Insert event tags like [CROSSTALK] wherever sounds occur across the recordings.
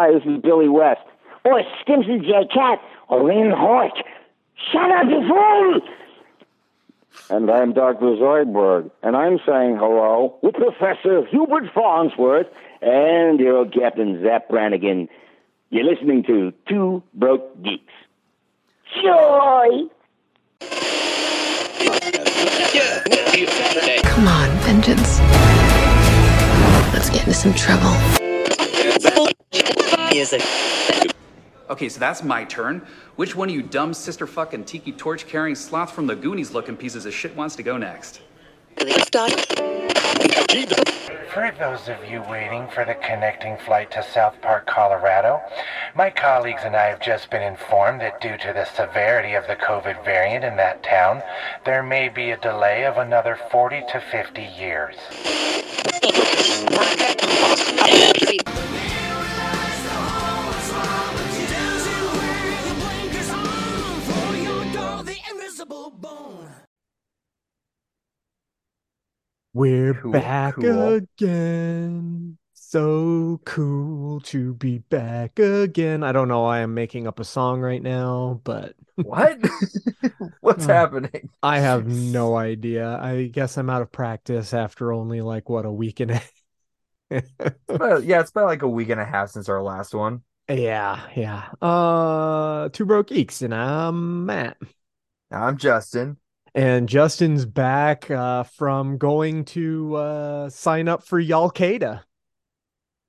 Hi, this is Billy West. Or Stimpson J. Cat. Or Lynn Hort. Shut up, you fool! And I'm Dr. Zoidberg, and I'm saying hello with Professor Hubert Farnsworth and your old Captain Zapp Brannigan. You're listening to Two Broke Geeks. Joy! Come on, vengeance. Let's get into some trouble. Okay, so that's my turn. Which one of you dumb sister fucking tiki torch carrying sloth from the Goonies looking pieces of shit wants to go next? For those of you waiting for the connecting flight to South Park, Colorado, my colleagues and I have just been informed that due to the severity of the COVID variant in that town, there may be a delay of another 40 to 50 years. We're Cool, back cool. again. So cool to be back again. I don't know why I'm making up a song right now, but What? [LAUGHS] What's Oh. happening? I have no idea. I guess I'm out of practice after only like what a week and a Well, yeah, it's been like a week and a half since our last one. Yeah, yeah. Uh, Two Broke Geeks, and I'm Matt. I'm Justin. And Justin's back uh from going to uh sign up for Y'allqueda.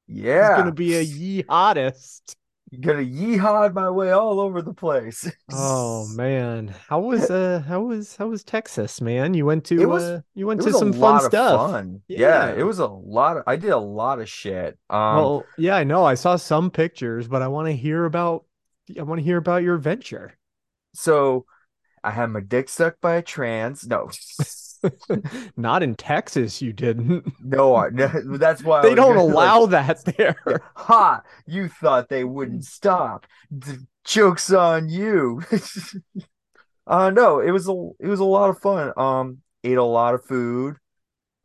He's Yeah, gonna be a jihadist. gonna yeehaw my way all over the place. Oh [LAUGHS] man, how was uh how was how was Texas, man? You went to It was- uh you went It to was a some fun lot of stuff. fun. Yeah, Yeah. it was a lot of, I did a lot of shit. Um, Well, yeah, I know. I saw some pictures, but I want to hear about I want to hear about your adventure. so I had my dick sucked by a trans. No, [LAUGHS] Not in Texas, you didn't. no, I- no, [LAUGHS] that's why They don't gonna, like, allow that there. Ha! You thought they wouldn't stop. D- joke's on you. [LAUGHS] uh no, it was a it was a lot of fun. Um, ate a lot of food.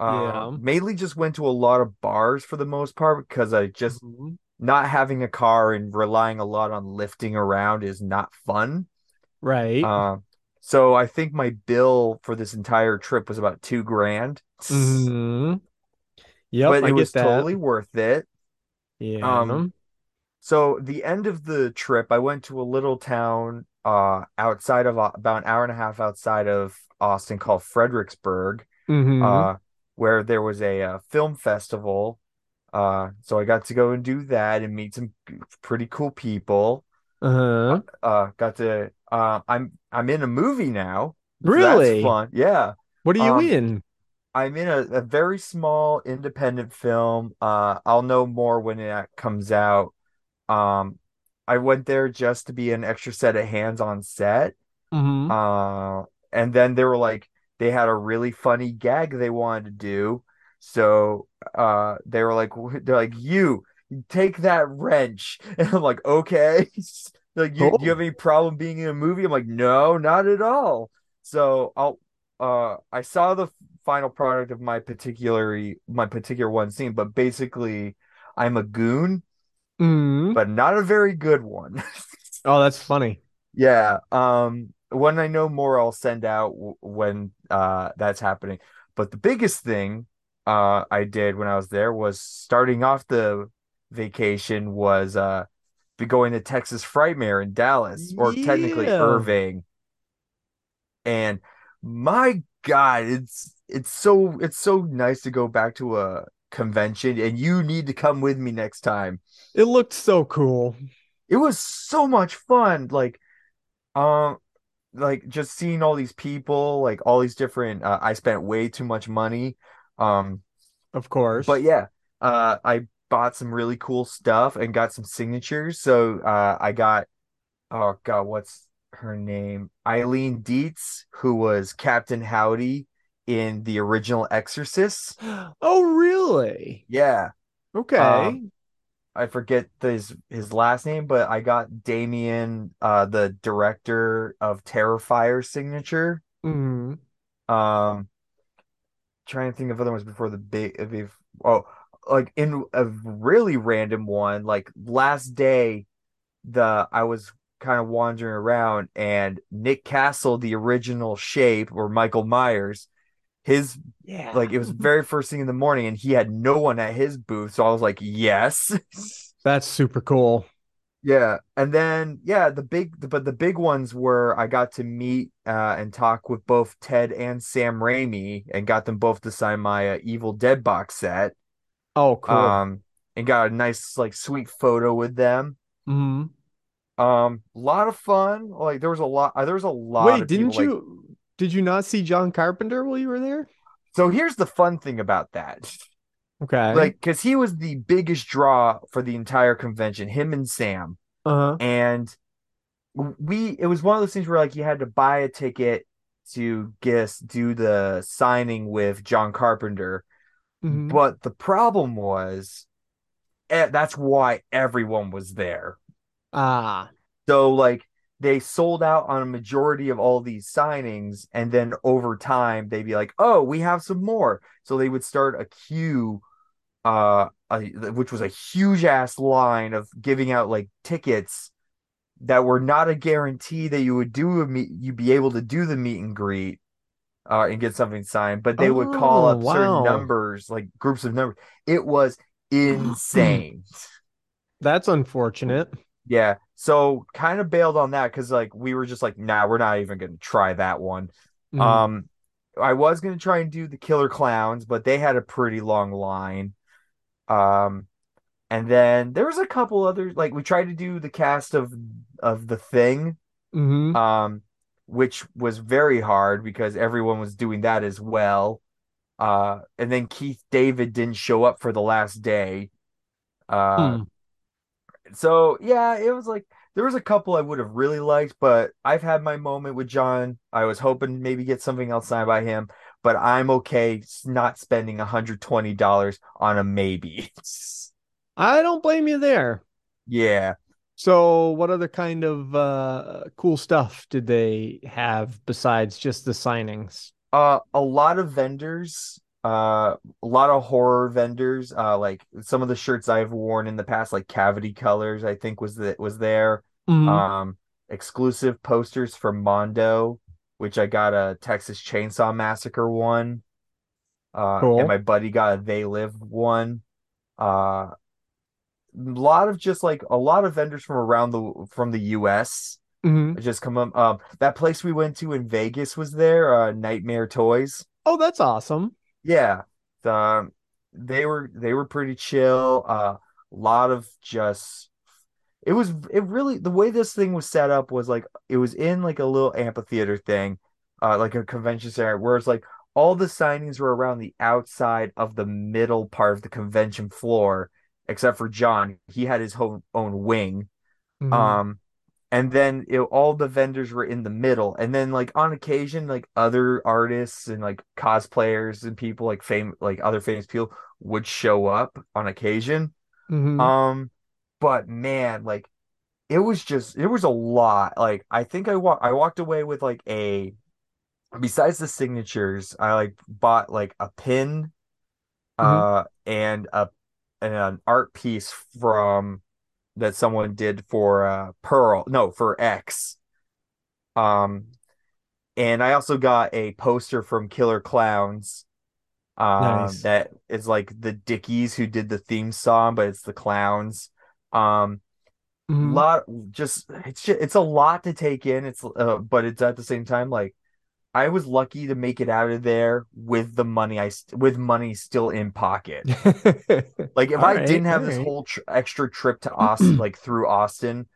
Uh, Yeah. mainly just went to a lot of bars for the most part because I just Mhm. not having a car and relying a lot on lifting around is not fun. Right. Uh, so I think my bill for this entire trip was about two grand. hmm Yep, but I it was that. totally worth it. Yeah. Um, So the end of the trip, I went to a little town uh outside of about an hour and a half outside of Austin called Fredericksburg, Mhm. uh where there was a, uh film festival. Uh so I got to go and do that and meet some pretty cool people. Uh-huh. Uh got to uh I'm I'm in a movie now. so Really? That's fun. Yeah. What are you Um, in? I'm in a, a very small independent film. Uh, I'll know more when it comes out. Um, I went there just to be an extra set of hands on set. Mhm. Uh, and then they were like, they had a really funny gag they wanted to do. So, uh, they were like, they're like, you take that wrench. [LAUGHS] And I'm like, okay. [LAUGHS] Like, you, do you have any problem being in a movie? I'm like, no, not at all. So I'll, uh, I saw the final product of my particular, my particular one scene, but basically, I'm a goon, Mhm. but not a very good one. [LAUGHS] Oh, that's funny. Yeah. Um, when I know more, I'll send out w when uh that's happening. But the biggest thing uh I did when I was there was starting off the vacation was uh be going to Texas Frightmare in Dallas, or technically Yeah. Irving. And my God, it's it's so it's so nice to go back to a convention, and you need to come with me next time It looked so cool. it was so much fun like um like just seeing all these people like all these different uh, I spent way too much money um Of course. but yeah uh I bought some really cool stuff and got some signatures so uh I got oh god what's her name Eileen Dietz who was Captain Howdy in the original Exorcist [GASPS] Oh, really? yeah Okay. Um, I forget his his last name, but I got Damien, uh, the director of Terrifier signature. Mhm. Um, trying to think of other ones before the big. Oh, like in a really random one, like last day, the I was kind of wandering around and Nick Castle, the original shape, or Michael Myers, his Yeah. like it was very first thing in the morning and he had no one at his booth. So I was like, yes. [LAUGHS] That's super cool. Yeah, and then yeah, the big but the big ones were I got to meet uh, and talk with both Ted and Sam Raimi and got them both to sign my uh, Evil Dead box set. Oh, cool. Um, and got a nice like sweet photo with them. hmm Um, a lot of fun. Like there was a lot. There was a lot. Wait, of didn't people, like- you? Did you not see John Carpenter while you were there? so here's the fun thing about that. Okay. Like, because he was the biggest draw for the entire convention. Him and Sam. uh-huh. and we it was one of those things where like you had to buy a ticket to guess do the signing with John Carpenter Mhm. but the problem was that's why everyone was there Ah. so like they sold out on a majority of all these signings and then over time they'd be like oh we have some more so they would start a queue uh a, which was a huge ass line of giving out like tickets that were not a guarantee that you would do a meet you'd be able to do the meet and greet uh and get something signed but they would call Oh, up wow. certain numbers like groups of numbers it was insane [GASPS] That's unfortunate. yeah. So kind of bailed on that because like we were just like, nah, we're not even gonna try that one. Mhm. Um I was gonna try and do the killer clowns, but they had a pretty long line. Um and then there was a couple other like we tried to do the cast of of the thing, Mhm. um, which was very hard because everyone was doing that as well. Uh and then Keith David didn't show up for the last day. Uh Hmm. so yeah, it was like there was a couple I would have really liked, but I've had my moment with John. I was hoping maybe get something else signed by him, but I'm okay not spending $120 on a maybe. [LAUGHS] I don't blame you there. yeah. So, what other kind of uh, cool stuff did they have besides just the signings? Uh a lot of vendors, uh a lot of horror vendors, uh like some of the shirts I've worn in the past like Cavity Colors I think was that was there. Mhm. Um exclusive posters from Mondo, which I got a Texas Chainsaw Massacre one. Uh Cool. and my buddy got a They Live one. Uh lot of just like a lot of vendors from around the from the US Mhm. just come up. Um that place we went to in Vegas was there, uh Nightmare Toys. Oh, that's awesome. Yeah. Um they were they were pretty chill. Uh a lot of just it was it really the way this thing was set up was like it was in like a little amphitheater thing, uh like a convention center where it's like all the signings were around the outside of the middle part of the convention floor, except for John. He had his own own wing. Mhm. Um, and then it, all the vendors were in the middle, and then like on occasion, like other artists and like cosplayers and people like fame, like other famous people would show up on occasion. Mhm. Um, but man, like it was just it was a lot. Like I think I walked I walked away with like a besides the signatures, I like bought like a pin, uh, and a an art piece from that someone did for uh Pearl, no, for X. Um, and I also got a poster from Killer Clowns. Um, Nice. that is like the Dickies who did the theme song, but it's the clowns. Um, Mhm. lot just it's just, it's a lot to take in. It's uh, but it's at the same time like I was lucky to make it out of there with the money I st- with money still in pocket. [LAUGHS] Like if All I right, didn't have this right. whole tr extra trip to Austin, [CLEARS THROAT] like through Austin,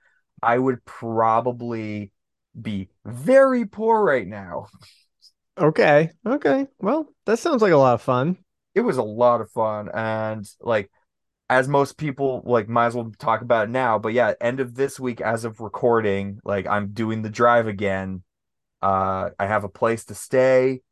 I would probably be very poor right now. Okay. Okay. Well, that sounds like a lot of fun. It was a lot of fun, and like as most people like might as well talk about it now. But yeah, end of this week, as of recording, like I'm doing the drive again. Uh, I have a place to stay.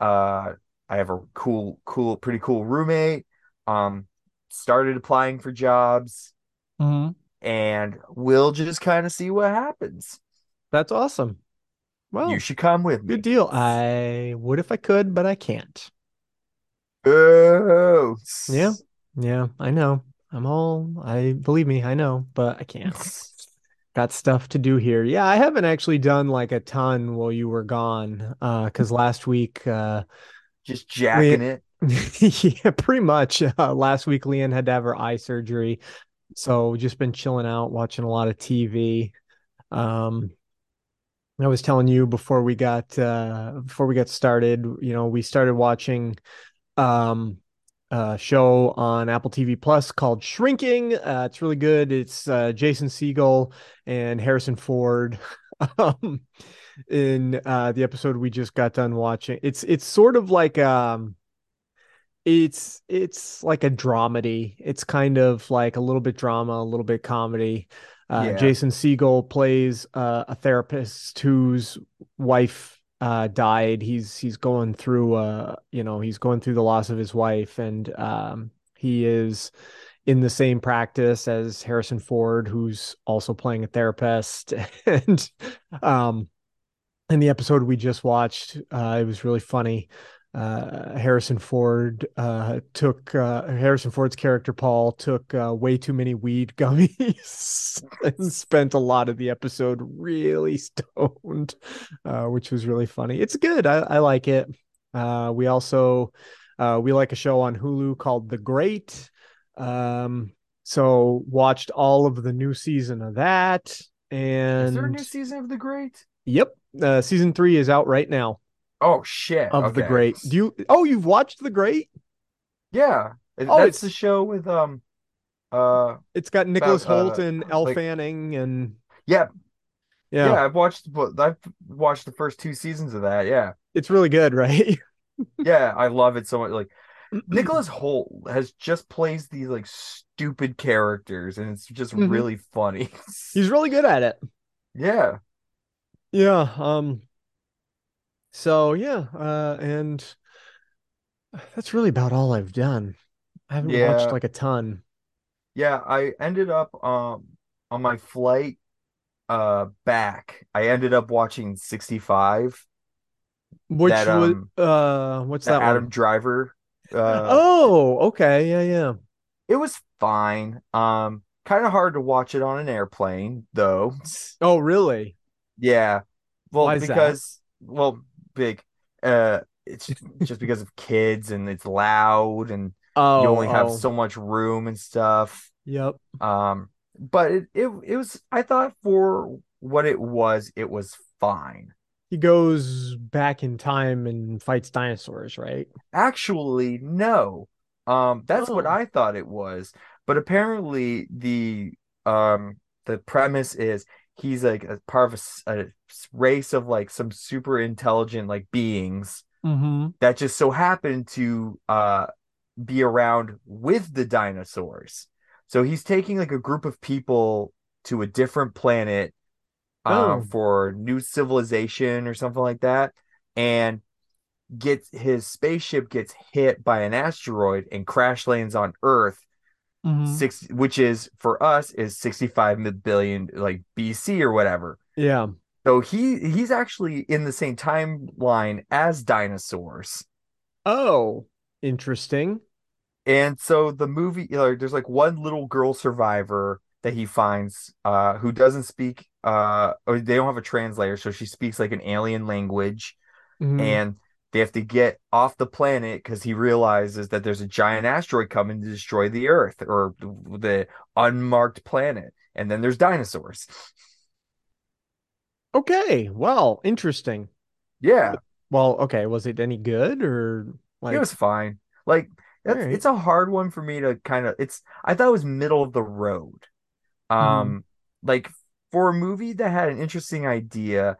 Uh, I have a cool, cool, pretty cool roommate. Um, started applying for jobs. Mhm. and we'll just kind of see what happens. That's awesome. Well, you should come with me. good deal. I would if I could, but I can't. Oh, Yeah. Yeah, I know. I'm all I believe me, I know, but I can't. [LAUGHS] Got stuff to do here. Yeah, I haven't actually done like a ton while you were gone. Uh, because last week, uh, Just jacking it. [LAUGHS] yeah, pretty much. Uh, last week, Leanne had to have her eye surgery, so just been chilling out, watching a lot of TV. Um, I was telling you before we got uh before we got started, you know, we started watching um a show on Apple TV Plus called Shrinking. Uh, it's really good. It's uh, Jason Segel and Harrison Ford. [LAUGHS] um, in uh, the episode we just got done watching, it's it's sort of like um, it's it's like a dramedy. It's kind of like a little bit drama, a little bit comedy. Uh, Yeah. Jason Segel plays uh, a therapist whose wife uh, died. He's he's going through uh you know he's going through the loss of his wife, and um, he is in the same practice as Harrison Ford, who's also playing a therapist. [LAUGHS] and um, in the episode we just watched, uh, it was really funny. Uh, Harrison Ford uh, took uh, Harrison Ford's character Paul took uh, way too many weed [LAUGHS] gummies and spent a lot of the episode really [LAUGHS] stoned, uh, which was really funny. It's good. I, I like it. Uh, we also uh, we like a show on Hulu called The Great. Um, so watched all of the new season of that. And Is there a new season of The Great? yep, uh, season three is out right now Oh shit. of The. Great. Do you? Oh, you've watched The Great? Yeah. Oh, That's it's- the show with um uh It's got Nicholas uh, Hoult and Elle like- Fanning, and yeah, yeah, yeah, I've watched but I've watched the first two seasons of that. Yeah. it's really good, right? [LAUGHS] Yeah, I love it so much. Like Nicholas Hoult has just plays these like stupid characters and it's just Mhm. really funny. [LAUGHS] He's really good at it. yeah. Yeah. Um. So yeah, uh, and that's really about all I've done. I haven't Yeah. watched like a ton. Yeah, I ended up um on my flight uh back. I ended up watching 65. Which That, was um, uh, what's the that Adam one? Driver. Uh Oh, okay, yeah, yeah. it was fine. Um kind of hard to watch it on an airplane though. Oh, really? Yeah. Well, Why is that? because well, big uh it's just because of kids and it's loud and Oh, you only have oh, so much room and stuff. Yep. Um but it, it it was I thought for what it was, it was fine. He goes back in time and fights dinosaurs, right? Actually, no. Um, that's what Oh. I thought it was. But apparently the um the premise is he's like a part of a race of like some super intelligent like beings Mm-hmm. that just so happen to uh be around with the dinosaurs. So he's taking like a group of people to a different planet Oh. um for new civilization or something like that and gets his spaceship gets hit by an asteroid and crash lands on Earth Mm-hmm. six which is for us is 65 billion like BC or whatever. Yeah. So he he's actually in the same timeline as dinosaurs. Oh, interesting. And so the movie, know, there's like one little girl survivor that he finds uh who doesn't speak uh or they don't have a translator, so she speaks like an alien language Mhm. and they have to get off the planet because he realizes that there's a giant asteroid coming to destroy the Earth or the unmarked planet. And then there's dinosaurs. Okay. Well, interesting. Yeah, Well, okay. Was it any good or like? it was fine. Like Alright. it's a hard one for me to kind of it's I thought it was middle of the road. Um like for a movie that had an interesting idea,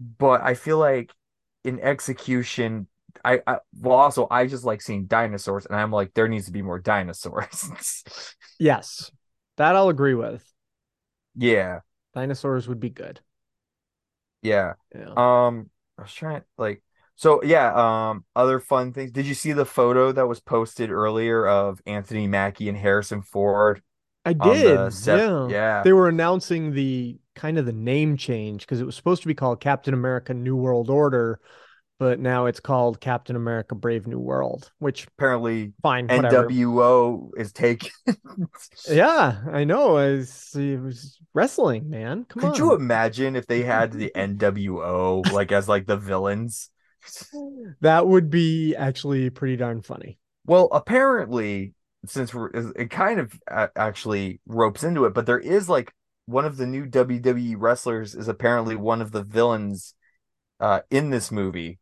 but I feel like in execution I, I well also I just like seeing dinosaurs and I'm like there needs to be more dinosaurs. [LAUGHS] Yes, that I'll agree with. yeah. Dinosaurs would be good. Yeah. Yeah. Um I was trying like so yeah, um other fun things. Did you see the photo that was posted earlier of Anthony Mackie and Harrison Ford I did. Yeah. Yeah. They were announcing the kind of the name change because it was supposed to be called Captain America New World Order, but now it's called Captain America: Brave New World, which Apparently, fine, whatever. NWO is taken. [LAUGHS] Yeah, I know. It's, it was wrestling, man. Come Could on. you imagine if they had the [LAUGHS] NWO like as like the villains? [LAUGHS] That would be actually pretty darn funny. Well, apparently, since we're it kind of actually ropes into it, but there is like one of the new WWE wrestlers is apparently one of the villains uh in this movie.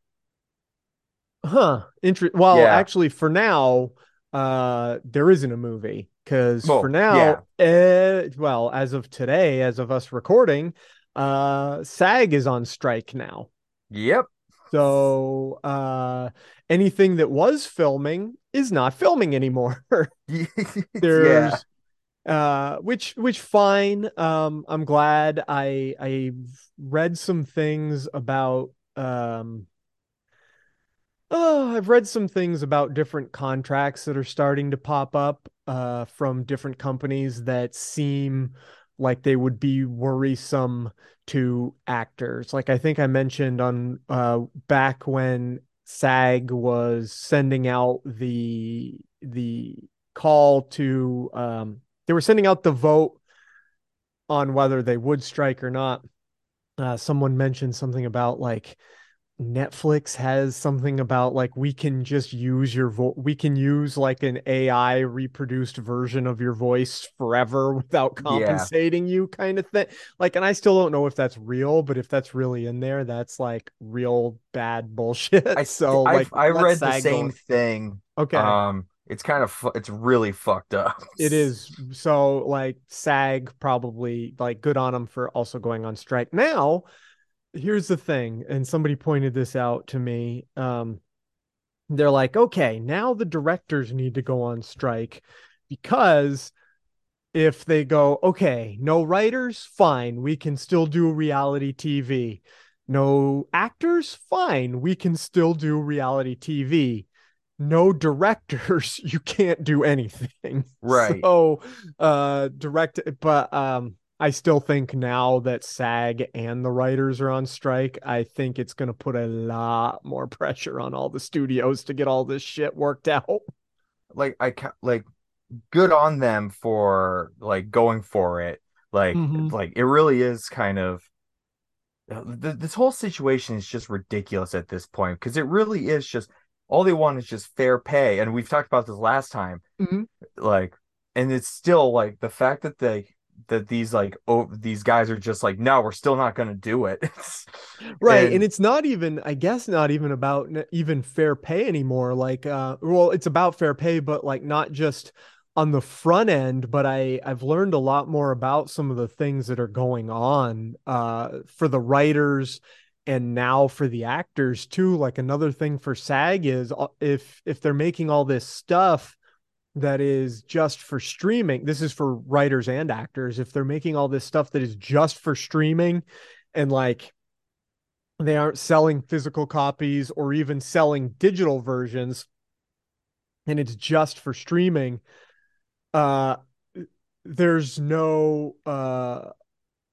Huh. Inter- well, Yeah. actually, for now, uh, there isn't a movie because Well, for now, eh, well, as of today, as of us recording, uh, SAG is on strike now. Yep. So, uh, anything that was filming is not filming anymore. [LAUGHS] [LAUGHS] yeah. Uh which which fine. Um i'm glad i i read some things about um oh i've read some things about different contracts that are starting to pop up uh from different companies that seem like they would be worrisome to actors. Like i think i mentioned on uh back when sag was sending out the the call to um they were sending out the vote on whether they would strike or not. Uh, someone mentioned something about like Netflix has something about like we can just use your voice. We can use like an AI reproduced version of your voice forever [LAUGHS] without Yeah. compensating you, kind of thing. Like, and I still don't know if that's real, but if that's really in there, that's like real bad bullshit. I [LAUGHS] so I like, I read the same go- thing. Okay. Um it's kind of fu- it's really fucked up. It [LAUGHS] is so like SAG probably like good on them for also going on strike. Now, here's the thing, and somebody pointed this out to me. Um, they're like, okay, now the directors need to go on strike because if they go, okay, no writers, fine, we can still do reality TV. No actors, fine, we can still do reality TV. No directors, [LAUGHS] you can't do anything. [LAUGHS] Right. So, uh, direct, but um, I still think now that SAG and the writers are on strike, I think it's going to put a lot more [LAUGHS] pressure on all the studios to get all this shit worked out. like I like good on them for like going for it. Like Mhm. like it really is kind of uh, this whole situation is just ridiculous at this point because it really is just all they want is just fair pay and we've talked about this last time Mhm. like and it's still like the fact that they that these like oh these guys are just like no we're still not going to do it [LAUGHS] right and, And- it's not even i guess not even about even fair pay anymore like uh well it's about fair pay but like not just on the front end but i i've learned a lot more about some of the things that are going on uh for the writers and now for the actors too like another thing for sag is uh, if if they're making all this stuff that is just for streaming this is for writers and actors if they're making all this stuff that is just for streaming and like they aren't selling physical copies or even selling digital versions and it's just for streaming uh there's no uh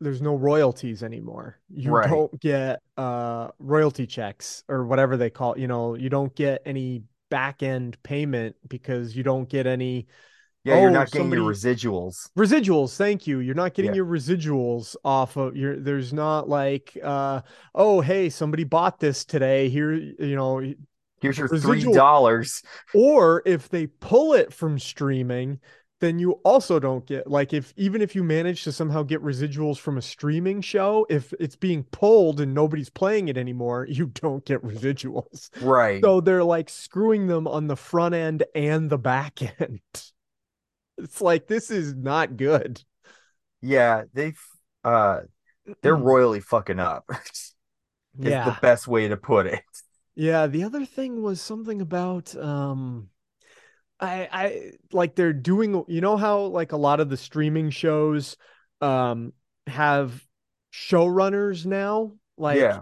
there's no royalties anymore. You Right. don't get uh royalty checks or whatever they call you know you don't get any back end payment because you don't get any yeah you're Oh, not getting your residuals. Residuals thank you. You're not getting Yeah. your residuals off of your there's not like uh oh hey somebody bought this today. Here you know here's your Residual- three dollars. Or if they pull it from streaming then you also don't get like if even if you manage to somehow get residuals from a streaming show if it's being pulled and nobody's playing it anymore [LAUGHS] you don't get residuals. Right. So they're like screwing them on the front end and the back end. [LAUGHS] It's like this is not good. Yeah, they've uh they're royally fucking up. [LAUGHS] is yeah. the best way to put it. Yeah, the other thing was something about um I I like they're doing you know how like a lot of the streaming shows um have showrunners now? Like yeah.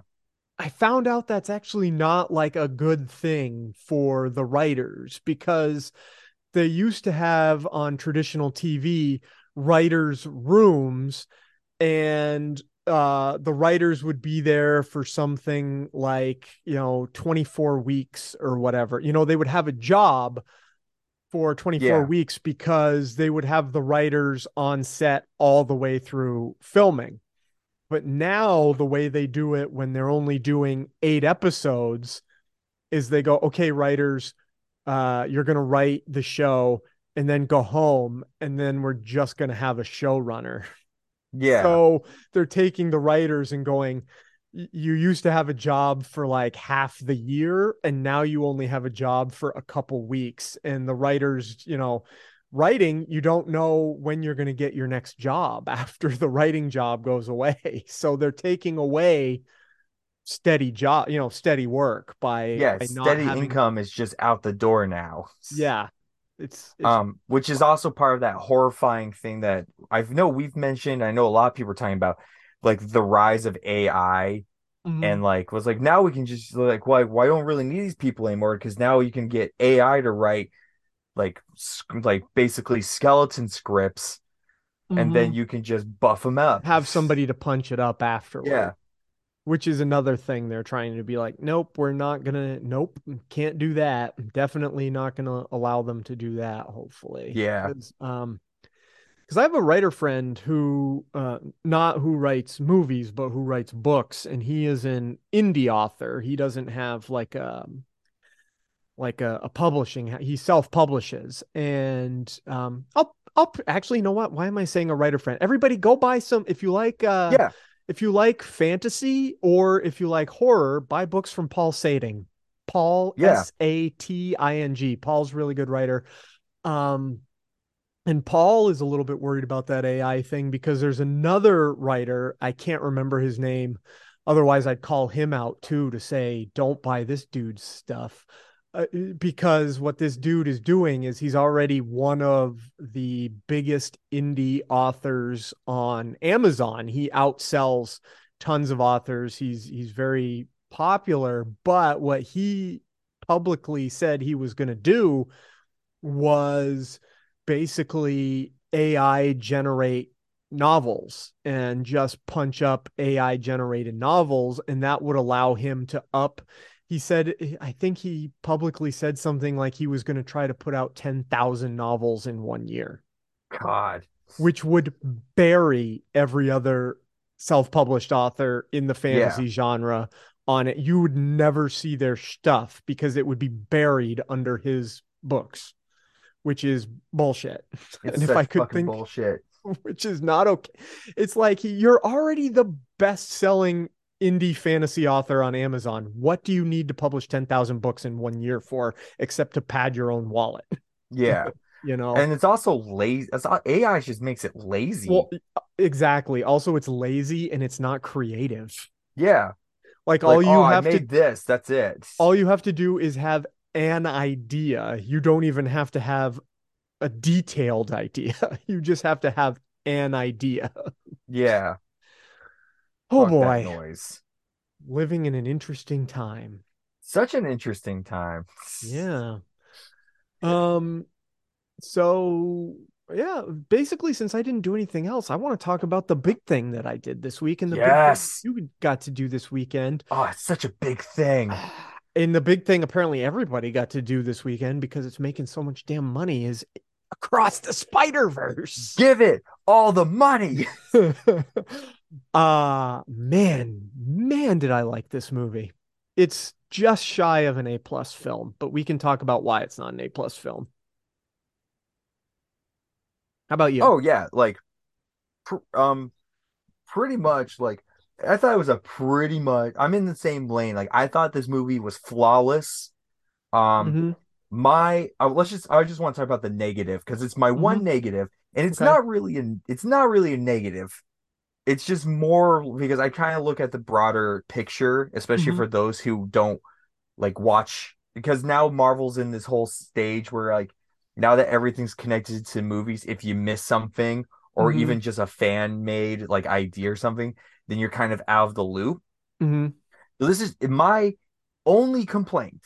I found out that's actually not like a good thing for the writers because they used to have on traditional TV writers' rooms and uh the writers would be there for something like you know 24 weeks or whatever you know they would have a job for 24 Yeah. weeks because they would have the writers on set all the way through filming but now the way they do it when they're only doing eight episodes is they go okay writers uh you're going to write the show and then go home and then we're just going to have a showrunner Yeah. so they're taking the writers and going, "Y- you used to have a job for like half the year, and now you only have a job for a couple weeks. And the writers, you know, writing, you don't know when you're going to get your next job [LAUGHS] after the writing job goes away. [LAUGHS] So they're taking away steady job, you know, steady work by, yeah, by not steady having- income is just out the door now. Yeah. It's, it's um which is also part of that horrifying thing that i know we've mentioned i know a lot of people are talking about like the rise of ai mhm. and like was like now we can just like why why don't really need these people anymore because now you can get ai to write like sc- like basically skeleton scripts and then Mhm. you can just buff them up have somebody to punch it up afterward. yeah which is another thing they're trying to be like nope we're not gonna nope can't do that definitely not gonna allow them to do that hopefully yeah um because i have a writer friend who uh not who writes movies but who writes books and he is an indie author he doesn't have like a like a, a publishing he self-publishes and um i'll i'll actually you know what why am i saying a writer friend everybody go buy some if you like uh yeah if you like fantasy or if you like horror, buy books from Paul Sating. Paul Yeah. S A T I N G. Paul's really good writer. Um and Paul is a little bit worried about that AI thing because there's another writer, I can't remember his name. Otherwise, I'd call him out too to say, don't buy this dude's stuff. Uh, because what this dude is doing is he's already one of the biggest indie authors on Amazon. He outsells tons of authors. He's he's very popular, but what he publicly said he was going to do was basically AI generate novels and just punch up AI generated novels and that would allow him to up he said I think he publicly said something like he was going to try to put out 10,000 novels in one year. God. Which would bury every other self-published author in the fantasy genre on it. You would never see their stuff because it would be buried under his books, which is bullshit. [LAUGHS] it's and if I could think, bullshit [LAUGHS] which is not okay, it's like you're already the best-selling indie fantasy author on Amazon. What do you need to publish 10,000 books in one year for except to pad your own wallet? [LAUGHS] yeah You know? and it's also lazy ai just makes it lazy Well, exactly. Also, it's lazy and it's not creative. yeah Like, Like, all you oh, have made to this that's it all you have to do is have an idea. You don't even have to have a detailed idea. [LAUGHS] You just have to have an idea. yeah Oh Fuck boy, noise living in an interesting time. such an interesting time Yeah. [LAUGHS] Um so yeah, basically since I didn't do anything else, I want to talk about the big thing that I did this week and the Yes. big thing you got to do this weekend. oh it's such a big thing [SIGHS] And the big thing apparently everybody got to do this weekend because it's making so much damn money is across the Spider-Verse. give it all the money [LAUGHS] uh man, man did I like this movie. It's just shy of an A plus film, but we can talk about why it's not an A plus film. How about you? oh yeah like pr- um pretty much like i thought it was a pretty much i'm in the same lane like i thought this movie was flawless um Mhm. my uh, let's just i just want to talk about the negative because it's my one negative and it's Mm-hmm. Okay. not really an it's not really a negative it's just more because i kind of look at the broader picture especially Mhm. for those who don't like watch because now marvel's in this whole stage where like now that everything's connected to movies if you miss something or Mhm. even just a fan made like idea or something then you're kind of out of the loop Mhm. so this is my only complaint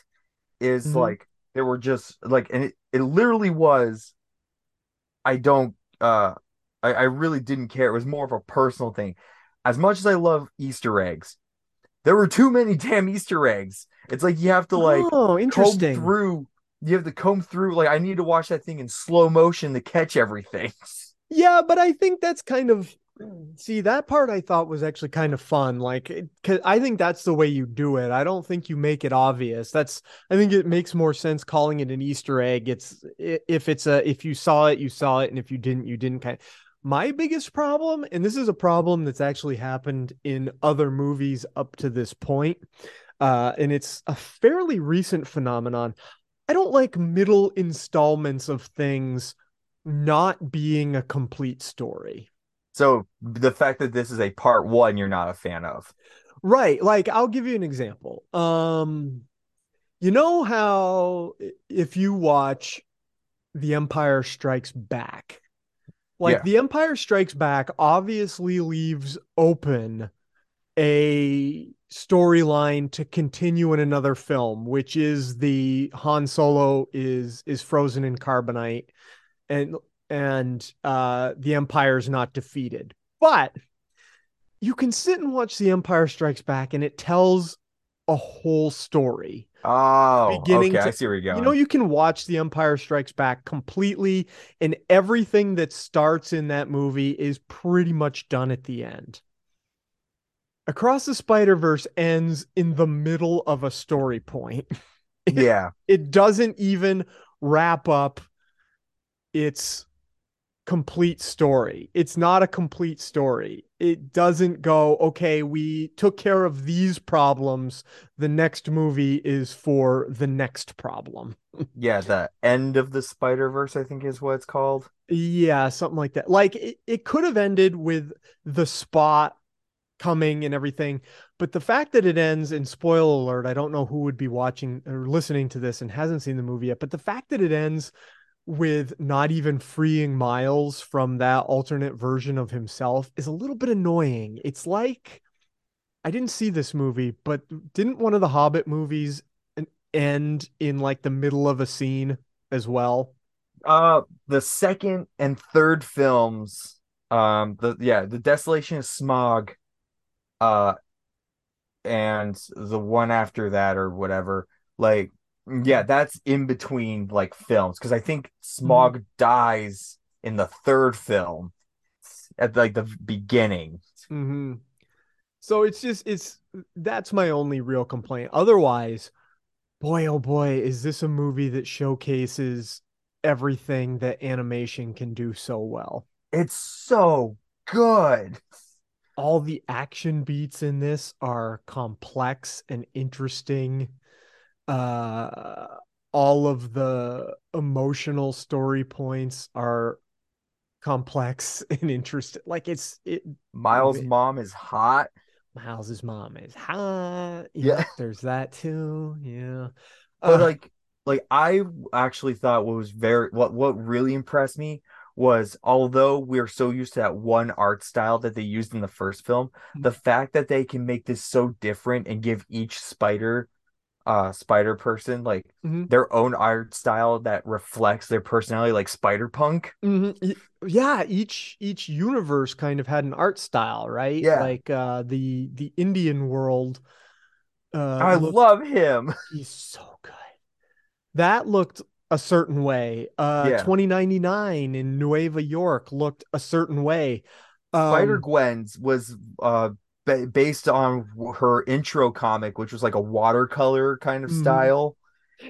is Mhm. like there were just like and it, it literally was I don't uh I, I really didn't care. It was more of a personal thing. as much as I love Easter eggs, there were too many [LAUGHS] damn Easter eggs. It's like you have to like oh, comb through. You have to comb through. Like I need to watch that thing in slow motion to catch everything. [LAUGHS] Yeah, but I think that's kind of see that part I thought was actually kind of fun. Like, it- cause I think that's the way you do it. I don't think you make it obvious. That's I think it makes more sense calling it an Easter egg. It's if it's a if you saw it, you saw it, and if you didn't, you didn't. Kind. My biggest problem, and this is a problem that's actually happened in other movies up to this point, uh, and it's a fairly recent phenomenon. I don't like middle installments of things not being a complete story. So the fact that this is a part one, you're not a fan of. Right. Like I'll give you an example. Um you know how if you watch The Empire Strikes Back, like Yeah. The Empire Strikes Back obviously leaves open a storyline to continue in another film, which is the Han Solo is is frozen in carbonite and and uh the Empire's not defeated. But you can sit and watch The Empire Strikes Back and it tells a whole story. Oh, Beginning okay. to- I see where you're going. You know, you can watch The Empire Strikes Back completely, and everything that starts in that movie is pretty much done at the end. Across the Spider Verse ends in the middle of a story point. [LAUGHS] yeah. It doesn't even wrap up its complete story. It's not a complete story. It doesn't go, okay, we took care of these problems. The next movie is for the next problem. [LAUGHS] Yeah, the end of the Spider Verse, I think, is what it's called. Yeah, something like that. Like it, it could have ended with the spot coming and everything, but the fact that it ends, and spoiler alert, I don't know who would be watching or listening to this and hasn't seen the movie yet, but the fact that it ends with not even freeing Miles from that alternate version of himself is a little bit annoying. It's like I didn't see this movie, but didn't one of the Hobbit movies end in like the middle of a scene as well? Uh, the second and third films, um, the yeah, the Desolation of Smaug, uh, and the one after that or whatever, like, yeah, that's in between like films because I think Smaug dies in the third film at like the beginning. hmm So it's just it's that's my only real complaint. Otherwise, boy oh boy, is this a movie that showcases everything that animation can do so well. It's so good. All the action beats in this are complex and interesting. Uh all of the emotional story points are complex [LAUGHS] and interesting. Like it's it Miles' Wait. mom is hot. Miles's mom is hot. Yeah. Yep, there's that too. Yeah. but Uh, like like I actually thought what was very what what really impressed me was although we're so used to that one art style that they used in the first film, the fact that they can make this so different and give each spider uh spider person like Mhm. their own art style that reflects their personality like spider punk mhm. Yeah, each each universe kind of had an art style, right? Yeah. Like uh the the Indian world uh i looked- love him [LAUGHS] he's so good. That looked a certain way. Uh Yeah. 2099 in Nueva York looked a certain way. Uh spider Um, gwen's was uh based on her intro comic which was like a watercolor kind of Mhm. style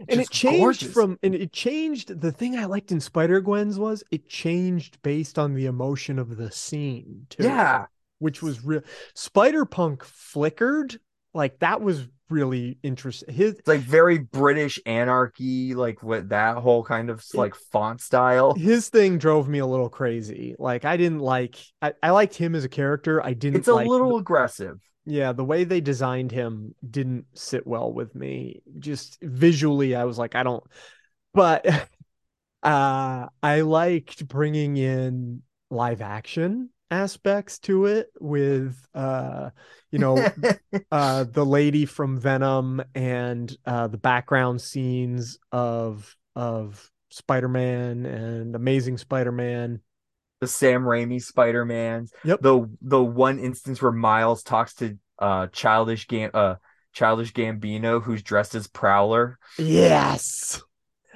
and it changed gorgeous. from and it changed the thing i liked in spider-gwen's was it changed based on the emotion of the scene too yeah which was real spider-punk flickered like that was really interesting his It's like very British anarchy, like with that whole kind of like font style. his thing drove me a little crazy like i didn't like i, I liked him as a character i didn't It's a like little aggressive. yeah the way they designed him didn't sit well with me just visually i was like i don't but [LAUGHS] uh i liked bringing in live action aspects to it with uh you know [LAUGHS] uh the lady from venom and uh the background scenes of of spider-man and amazing spider-man the Sam Raimi spider-man Yep. The the one instance where Miles talks to uh childish Gam uh childish Gambino who's dressed as Prowler. Yes.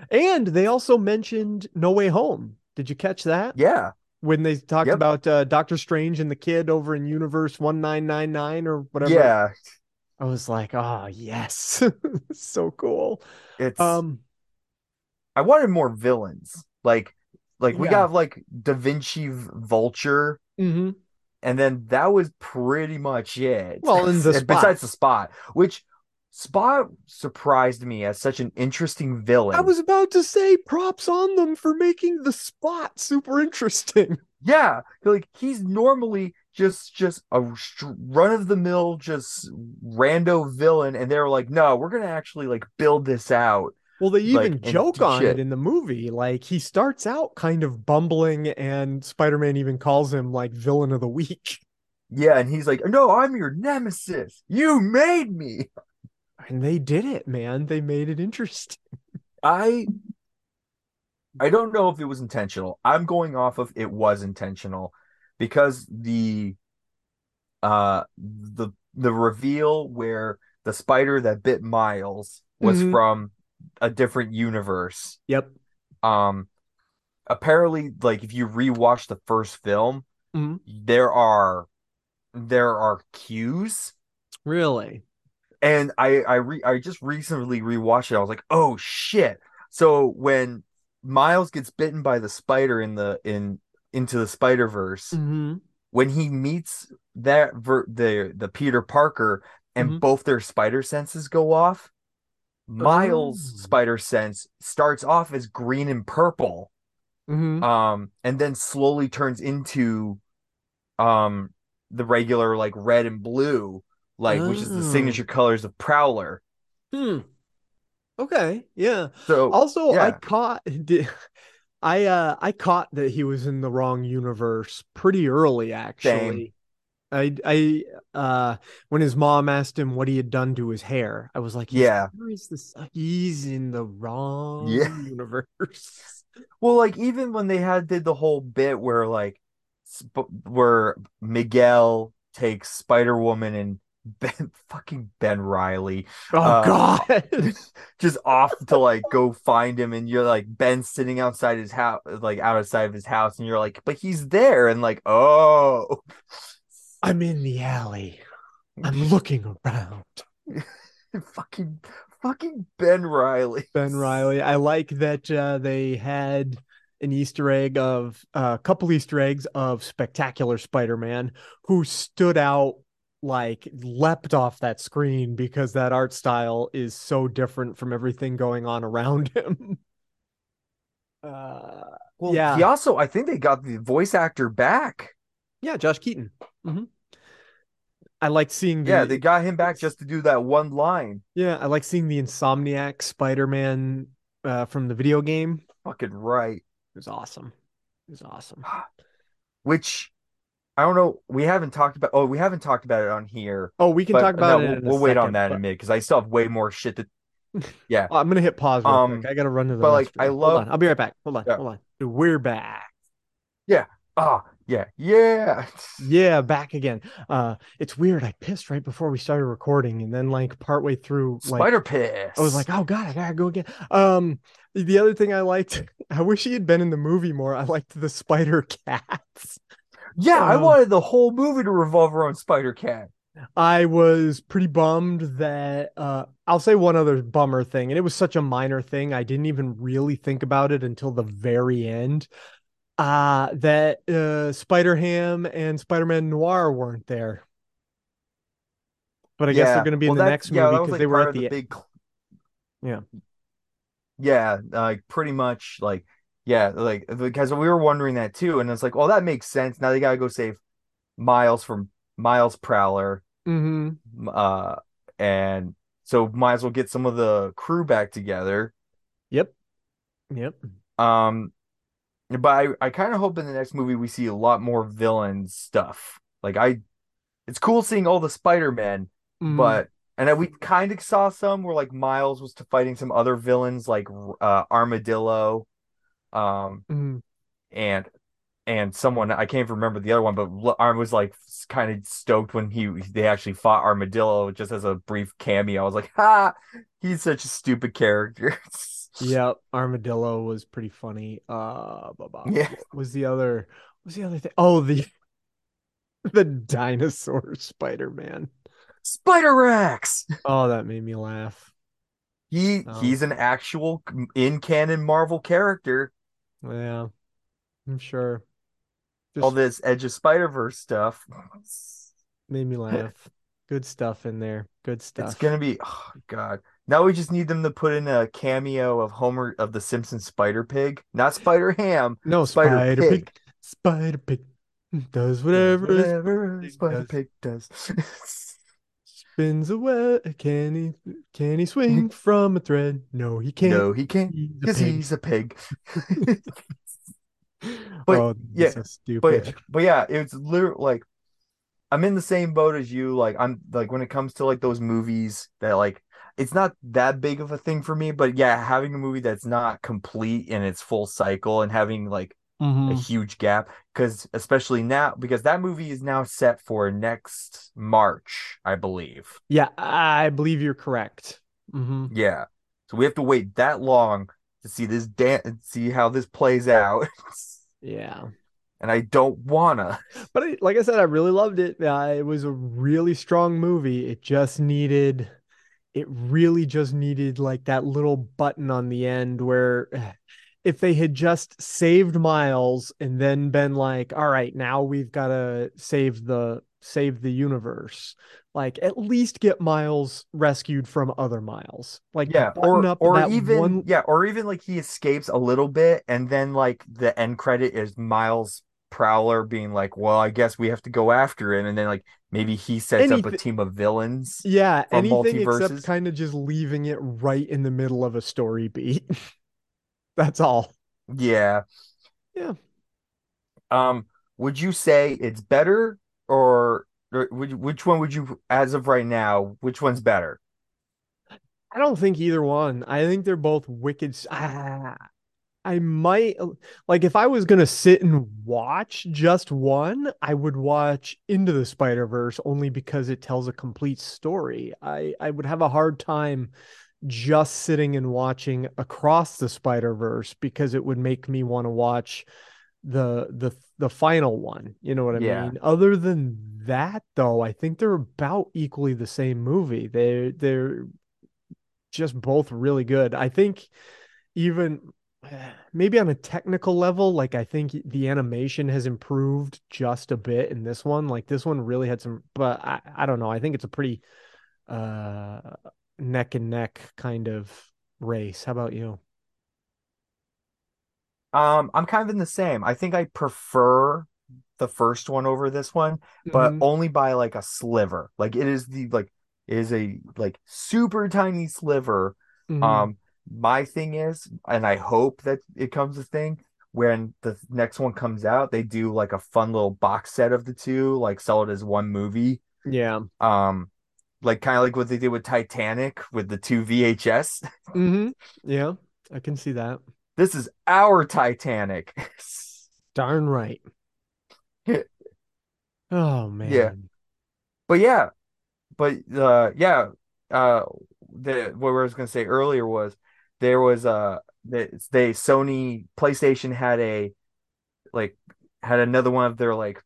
And they also mentioned No Way Home. Did you catch that? Yeah. When they talked Yep. about uh, Doctor Strange and the kid over in Universe 1999 or whatever. Yeah. I was like, oh, yes. [LAUGHS] so cool. It's Um, I wanted more villains. Like like we Yeah. got like Da Vinci Vulture mhm. and then that was pretty much it. Well, [LAUGHS] and the Spot. besides the spot, which Spot surprised me as such an interesting villain. I was about to say props on them for making the spot super interesting. [LAUGHS] Yeah, like he's normally just just a run of the mill, just rando villain, and they were like, no, we're gonna actually like build this out. Well, they even and joke on shit. it in the movie. Like he starts out kind of bumbling, and Spider-Man even calls him like villain of the week. Yeah, and he's like, no, I'm your nemesis. You made me. [LAUGHS] And they did it, man. They made it interesting. [LAUGHS] I I don't know if it was intentional. I'm going off of it was intentional because the uh the the reveal where the spider that bit Miles was Mhm. from a different universe. Yep. Um apparently like if you rewatch the first film, Mhm. there are there are cues Really? And I I re I just recently rewatched it. I was like, oh shit. So when Miles gets bitten by the spider in the in into the Spider Verse, Mm-hmm. when he meets that ver- the the Peter Parker and Mhm. both their spider senses go off, Miles' Oh. spider sense starts off as green and purple, Mm-hmm. um, and then slowly turns into um the regular like red and blue, like which is the Oh. signature colors of Prowler. Hmm. Okay. Yeah. So Also, I caught [LAUGHS] I uh I caught that he was in the wrong universe pretty early actually. I I uh when his mom asked him what he had done to his hair, I was like, Yeah. hair is this he's in the wrong Yeah. [LAUGHS] universe. Well, like even when they had did the whole bit where like sp- where Miguel takes Spider Woman and Ben fucking Ben Riley Oh Uh, god. [LAUGHS] just off to like go find him, and you're like Ben sitting outside his house, like outside of his house, and you're like, but he's there, and like, oh, I'm in the alley. I'm [LAUGHS] looking around. [LAUGHS] fucking fucking Ben Riley, Ben Riley. I like that uh, they had an Easter egg of uh, a couple Easter eggs of Spectacular Spider-Man who stood out like leapt off that screen because that art style is so different from everything going on around [LAUGHS] him. Uh, Well, Yeah. he also, I think they got the voice actor back. yeah, Josh Keaton. hmm I like seeing the Yeah, they got him back just to do that one line. yeah, I like seeing the Insomniac Spider-Man uh, from the video game. Fucking right. It was awesome. It was awesome. [SIGHS] Which I don't know. We haven't talked about. Oh, we haven't talked about it on here. Oh, we can But talk about no, it. we'll, we'll wait on that in a minute because I still have way more shit to. [LAUGHS] Yeah, Oh, I'm gonna hit pause Um, quick. I gotta run to the. but, like. I love-. I'll be right back. Hold on. Yeah. Hold on. We're back. Yeah. Ah, yeah, yeah. [LAUGHS] Yeah, back again. Uh, it's weird. I pissed right before we started recording, and then like partway through, like Spider piss. I was like, oh god, I gotta go again. Um, the other thing I liked, [LAUGHS] I wish he had been in the movie more. I liked the spider cats. Yeah, I um, wanted the whole movie to revolve around Spider Cat. I was pretty bummed that uh I'll say one other bummer thing, and it was such a minor thing. I didn't even really think about it until the very end. Uh that uh Spider Ham and Spider-Man Noir weren't there. But I guess they're gonna be in the that- next yeah, movie because like, they were at of the, big. Yeah. Yeah, like pretty much like yeah, like because we were wondering that too, and it's like, well, that makes sense. Now they gotta go save Miles from Miles Prowler. hmm uh and so might as well get some of the crew back together Yep. Yep. um but i i kind of hope in the next movie we see a lot more villain stuff like i it's cool seeing all the spider-men Mhm. but and we kind of saw some where like miles was to fighting some other villains like uh armadillo um Mhm. and and someone I can't even remember the other one, but I was like kind of stoked when he they actually fought Armadillo just as a brief cameo. I was like, [LAUGHS] ha, he's such a stupid character. [LAUGHS] Yep, Armadillo was pretty funny. Uh, blah, blah. Yeah. What was the other? Was the other thing? Oh, the [LAUGHS] the dinosaur Spider-Man. Spider Rex. Oh, that made me laugh. He Oh. he's an actual in canon Marvel character. Yeah, I'm sure. All this Edge of Spider Verse stuff. made me laugh. Good stuff in there. Good stuff. It's gonna be oh god. Now we just need them to put in a cameo of Homer of the Simpsons Spider Pig, not Spider Ham. no Spider Spider, Pig. Pig. Spider Pig does whatever, Whatever pig Spider does. Pig does. [LAUGHS] spins a web. Can he? Can he swing [LAUGHS] from a thread? No, he can't. no, he can't because he's a pig. [LAUGHS] [LAUGHS] but, oh, yeah, so stupid. But but yeah, it's literally like I'm in the same boat as you. Like I'm like when it comes to like those movies that like it's not that big of a thing for me, but yeah, having a movie that's not complete in its full cycle and having like a Mhm. huge gap because especially now because that movie is now set for next March, I believe. Yeah, I believe you're correct. hmm Yeah. So we have to wait that long to see this dance, see how this plays out. [LAUGHS] Yeah. and I don't wanna. But I, like I said, I really loved it. Uh, it was a really strong movie. It just needed, it really just needed like that little button on the end where if they had just saved Miles and then been like, all right, now we've got to save the save the universe. Like at least get Miles rescued from other Miles. Like Yeah, or or even one yeah, or even like he escapes a little bit and then like the end credit is Miles Prowler being like, "Well, I guess we have to go after him." And then like maybe he sets up a team of villains. Yeah, anything except kind of just leaving it right in the middle of a story beat. [LAUGHS] That's all. Yeah. Yeah. Um, would you say it's better or, or would, which one would you as of right now, which one's better? I don't think either one. I think they're both wicked. Ah, I might like if I was gonna sit and watch just one, I would watch Into the Spider-Verse only because it tells a complete story. I I would have a hard time just sitting and watching Across the Spider-Verse because it would make me want to watch the the the final one. You know what I Yeah. mean? Other than that, though, I think they're about equally the same movie. They they're just both really good. I think even [SIGHS] maybe on a technical level, like I think the animation has improved just a bit in this one. Like this one really had some, but I, I don't know. I think it's a pretty uh neck and neck kind of race. How about you? Um, I'm kind of in the same. I think I prefer the first one over this one, but Mhm. only by like a sliver. Like it is the like it is a like super tiny sliver. Mhm. Um, my thing is, and I hope that it comes a thing when the next one comes out, they do like a fun little box set of the two, like sell it as one movie. yeah. Um, like kind of like what they did with Titanic with the two VHS. Mm-hmm. [LAUGHS] Yeah, I can see that. This is our Titanic. [LAUGHS] Darn right. [LAUGHS] Oh man. Yeah. But yeah, but uh yeah, uh the what I was gonna say earlier was there was uh they, they Sony PlayStation had a like had another one of their like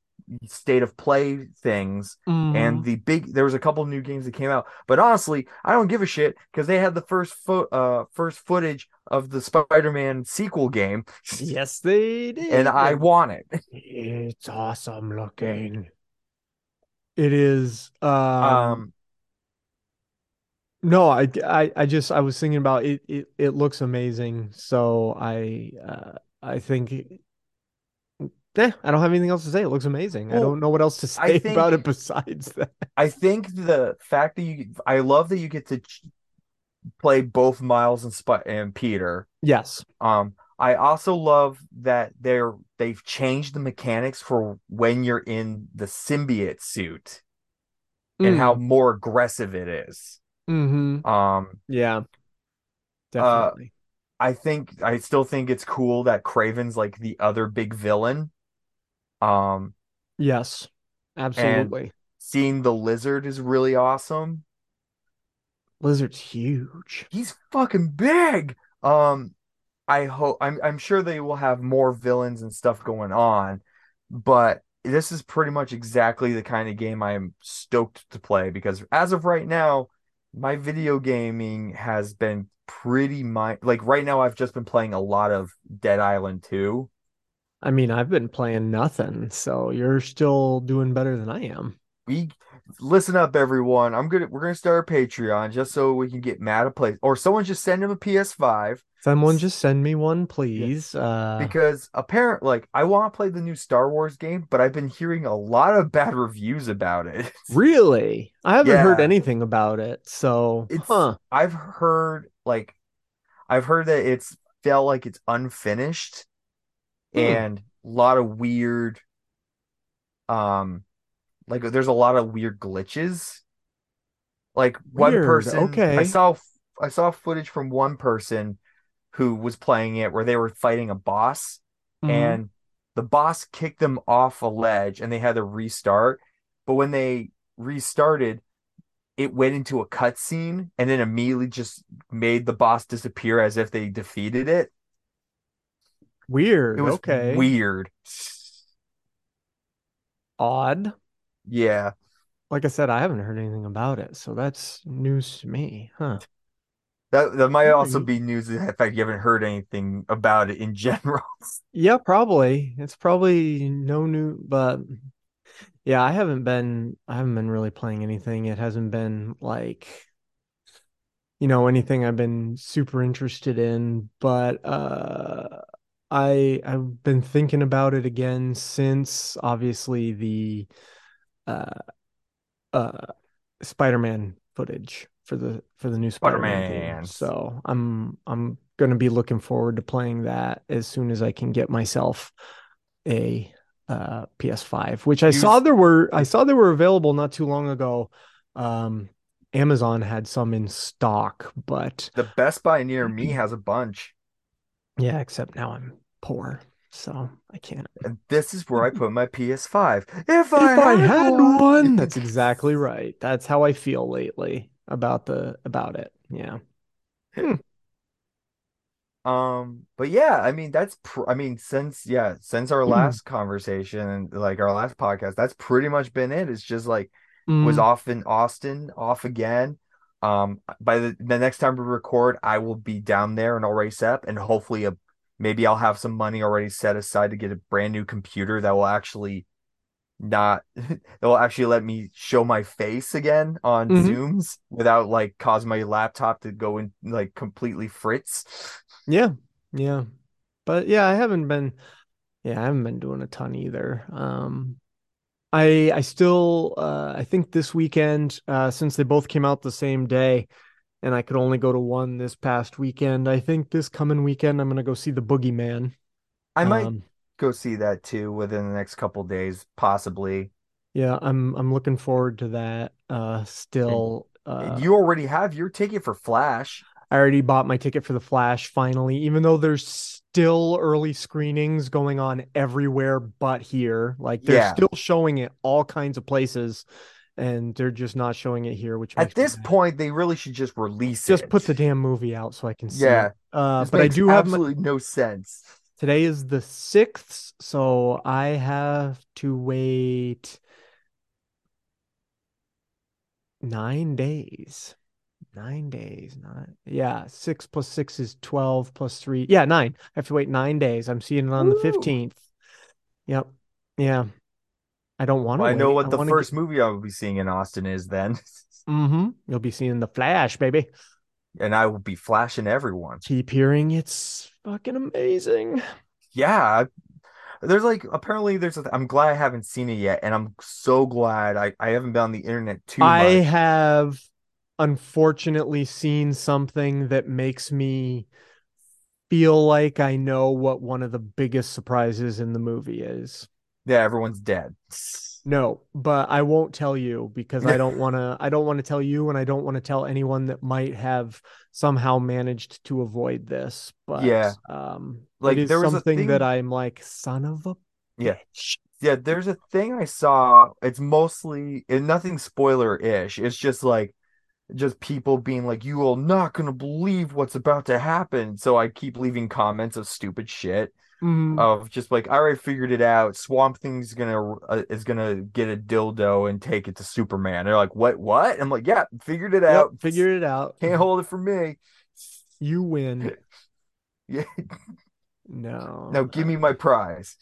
state of play things Mhm. and the big there was a couple new games that came out but honestly I don't give a shit because they had the first fo- uh first footage of the Spider-Man sequel game yes, they did. and I want it It's awesome looking. It is. Um, um no, I, I, I just I was thinking about it. It, it looks amazing. So I, uh, I think. Eh, I don't have anything else to say. It looks amazing. I don't know what else to say [LAUGHS] about it besides that. I think the fact that you, I love that you get to ch- play both Miles and Sp- and Peter. Yes. Um, I also love that they're they've changed the mechanics for when you're in the symbiote suit and how more aggressive it is. Mm-hmm. Um, Yeah. Uh, Definitely. I think I still think it's cool that Kraven's like the other big villain. Um, Yes, absolutely. seeing the lizard is really awesome. Lizard's huge. He's fucking big. Um, I hope I'm I'm sure they will have more villains and stuff going on, but this is pretty much exactly the kind of game I am stoked to play because as of right now, my video gaming has been pretty mi like right now I've just been playing a lot of Dead Island 2. I mean, I've been playing nothing, so you're still doing better than I am. We listen up everyone. I'm gonna we're gonna start a Patreon just so we can get Matt a place or someone just send him a PS5 Someone just send me one, please. Uh, because apparently, like I want to play the new Star Wars game, but I've been hearing a lot of bad reviews about it. [LAUGHS] really, I haven't heard anything about it. So, It's huh? I've heard like I've heard that it's felt like it's unfinished Hmm. and a lot of weird um like there's a lot of weird glitches. Like one Weird, person okay. I saw I saw footage from one person who was playing it where they were fighting a boss Mhm. and the boss kicked them off a ledge and they had to restart. But when they restarted, it went into a cutscene and then immediately just made the boss disappear as if they defeated it. Weird. It was okay, weird. odd. Yeah. Like I said, I haven't heard anything about it, so that's news to me, huh? That that might also be news in fact you haven't heard anything about it in [LAUGHS] general. Yeah, probably. It's probably no new, but yeah, I haven't been I haven't been really playing anything. It hasn't been like you know anything I've been super interested in, but uh I I've been thinking about it again since obviously the uh uh Spider-Man footage for the for the new Spider-Man game. Spider-Man. So I'm I'm gonna be looking forward to playing that as soon as I can get myself a uh PS5, which I You saw there were I saw they were available not too long ago. Um Amazon had some in stock, but The Best Buy near me has a bunch. yeah, except now I'm poor, so I can't. And this is where I put my PS5. If If I I had had one. one, [LAUGHS] that's exactly right. That's how I feel lately about the about it. Yeah. Um, but yeah, I mean that's pr I mean since yeah, since our last conversation, like our last podcast, that's pretty much been it. It's just like was Mm, off in Austin, off again. Um, by the the next time we record, I will be down there and I'll race up and hopefully a maybe I'll have some money already set aside to get a brand new computer that will actually not [LAUGHS] that will actually let me show my face again on Mhm. Zooms without like causing my laptop to go in like completely fritz. yeah, yeah. But yeah, I haven't been yeah, I haven't been doing a ton either. Um I I still uh I think this weekend, uh since they both came out the same day and I could only go to one this past weekend, I think this coming weekend I'm gonna go see the Boogeyman. I might Um, go see that too within the next couple days, possibly. yeah, I'm I'm looking forward to that. Uh still uh you already have your ticket for Flash. I already bought my ticket for the Flash finally, even though there's still early screenings going on everywhere but here. Like they're Yeah. still showing it all kinds of places, and they're just not showing it here, which At this point, they really should just release just it. Just put the damn movie out so I can see Yeah. it. Uh, but I do have my absolutely no sense. today is the sixth, so I have to wait nine days. Nine days, not Yeah, six plus six is 12 plus three. Yeah, nine. I have to wait nine days. I'm seeing it on the 15th. Yep. Yeah. I don't want to Well, I know what I the first get... movie I will be seeing in Austin is then, [LAUGHS] Mm-hmm. You'll be seeing the Flash, baby. and I will be flashing everyone. Keep hearing it's fucking amazing. Yeah, there's like apparently there's. A, I'm glad I haven't seen it yet, and I'm so glad I I haven't been on the internet too I much. have unfortunately seen something that makes me feel like I know what one of the biggest surprises in the movie is. Yeah, everyone's dead. [LAUGHS] No, but I won't tell you because I don't [LAUGHS] want to I don't want to tell you and I don't want to tell anyone that might have somehow managed to avoid this. But Yeah. um Like, it is there was a something that I'm like son of a Yeah. bitch. yeah, there's a thing I saw. It's mostly and nothing spoiler ish. It's just like just people being like, "You are not gonna believe what's about to happen." So I keep leaving comments of stupid shit Mhm. of just like, "I already figured it out. Swamp Thing's gonna uh, is gonna get a dildo and take it to Superman." They're like, "What? What?" I'm like, "Yeah, figured it Yep, out. figured it out. [LAUGHS] Can't hold it for me." You win. [LAUGHS] Yeah. No. Now give me my prize.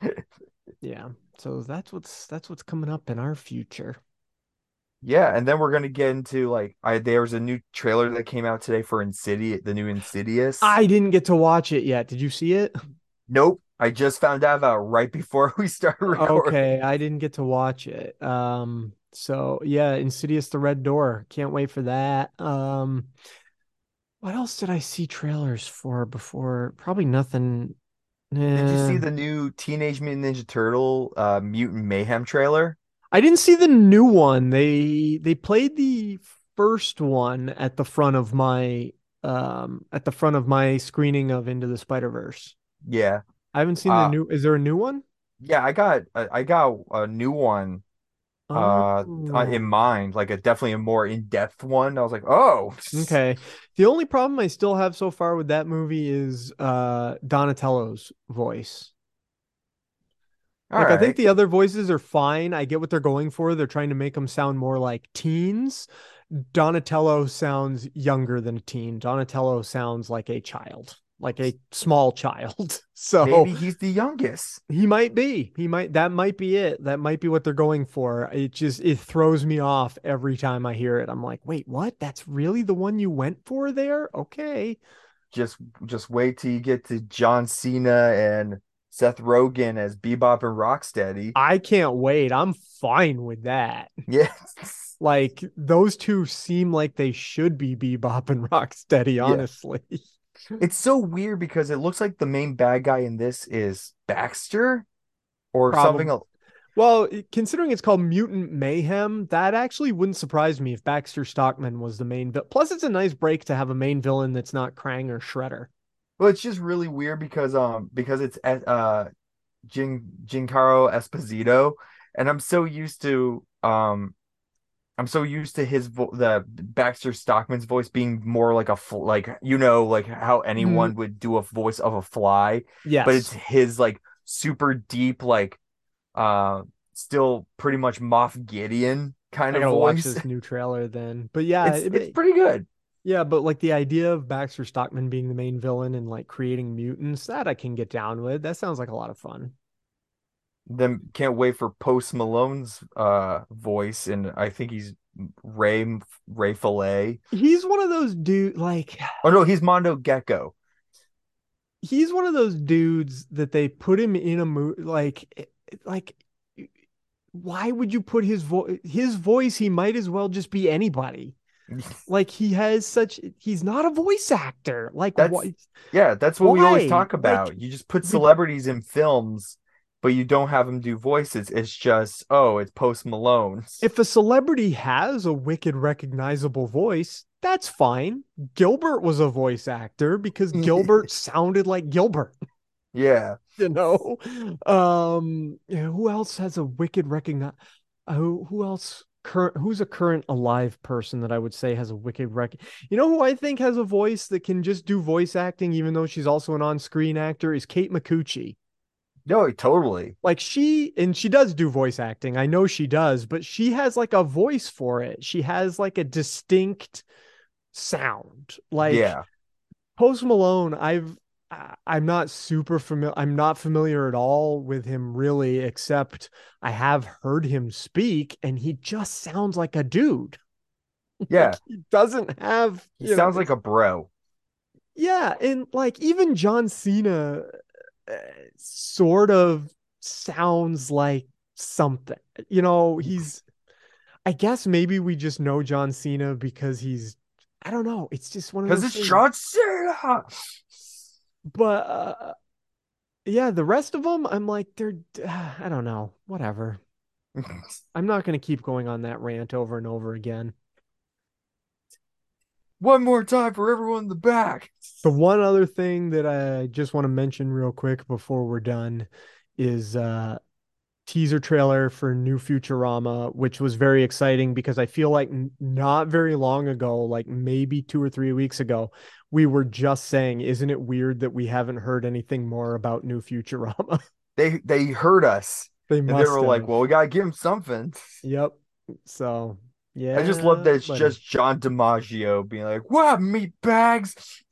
[LAUGHS] Yeah. So that's what's that's what's coming up in our future. Yeah, and then we're gonna get into like I there was a new trailer that came out today for Insidious, the new Insidious. I didn't get to watch it yet. Did you see it? Nope, I just found out about right before [LAUGHS] we started recording. Okay, I didn't get to watch it. Um, so yeah, Insidious the Red Door. Can't wait for that. Um, what else did I see trailers for before? Probably nothing. Did you see the new Teenage Mutant Ninja Turtle uh Mutant Mayhem trailer? I didn't see the new one. They they played the first one at the front of my um at the front of my screening of Into the Spider-Verse. Yeah. I haven't seen the Uh, new. Is there a new one? Yeah, I got I got a new one uh uh, in Oh. mind, like a definitely a more in-depth one. I was like, "Oh, Okay. The only problem I still have so far with that movie is uh Donatello's voice. All Like I think the other voices are fine. I get what they're going for. They're trying to make them sound more like teens. Donatello sounds younger than a teen. Donatello sounds like a child, like a small child. [LAUGHS] So Maybe he's the youngest. he might be. He might that might be it. That might be what they're going for. It just it throws me off every time I hear it. I'm like, "Wait, what? That's really the one you went for there?" Okay. just just wait till you get to John Cena and Seth Rogen as Bebop and Rocksteady. I can't wait. I'm fine with that. [LAUGHS] Yeah. Like those two seem like they should be Bebop and Rocksteady, honestly. It's so weird because it looks like the main bad guy in this is Baxter or something. else. Well, considering it's called Mutant Mayhem, that actually wouldn't surprise me if Baxter Stockman was the main villain. Plus, it's a nice break to have a main villain that's not Krang or Shredder. Well, it's just really weird because um because it's uh Jin Giancarlo Esposito and I'm so used to um I'm so used to his vo- the Baxter Stockman's voice being more like a fl- like you know like how anyone would do a voice of a fly Yes. but it's his like super deep like uh still pretty much Moff Gideon kind I of gotta watch voice. this new trailer then. But [LAUGHS] yeah, It's, it- it's pretty good. Yeah, but like the idea of Baxter Stockman being the main villain and like creating mutants, that I can get down with. That sounds like a lot of fun. Then can't wait for Post Malone's uh voice and I think he's Ray Ray Fillet. He's one of those dude like Oh no, he's Mondo Gecko. he's one of those dudes that they put him in a movie like eh, like why would you put his voice his voice he might as well just be anybody like he has such he's not a voice actor like That's- Yeah, that's what we always Why? talk Like, about. you just put celebrities in films, but you don't have them do voices. It's just, oh, it's Post Malone. [LAUGHS] if a celebrity has a wicked recognizable voice that's fine gilbert was a voice actor because gilbert [LAUGHS] sounded like gilbert [LAUGHS] Yeah. you know um yeah, who else has a wicked recognize uh, who, who else current who's a current alive person that i would say has a wicked record. you know who i think has a voice that can just do voice acting even though she's also an on-screen actor is kate micucci No, totally. like she and she does do voice acting i know she does but she has like a voice for it she has like a distinct sound like yeah. Post Malone, I've I'm not super familiar. I'm not familiar at all with him really, except I have heard him speak, and he just sounds like a dude. [LAUGHS] Yeah. Like, he doesn't have. He you know, sounds like a bro. yeah, and like even John Cena, uh, sort of sounds like something. You know, he's. I guess maybe we just know John Cena because he's. I don't know. It's just one of Because those it's things. John Cena. But uh yeah the rest of them i'm like they're [SIGHS] i don't know whatever [LAUGHS] i'm not going to keep going on that rant over and over again One more time for everyone in the back. the one other thing that i just want to mention real quick before we're done is uh teaser trailer for new Futurama, which was very exciting because I feel like not very long ago, like maybe two or three weeks ago, we were just saying, isn't it weird that we haven't heard anything more about new Futurama? [LAUGHS] They they heard us. they And must they were like, well, we gotta give him something. Yep. So yeah. I just love that it's just John DiMaggio being like, "What meat bags?"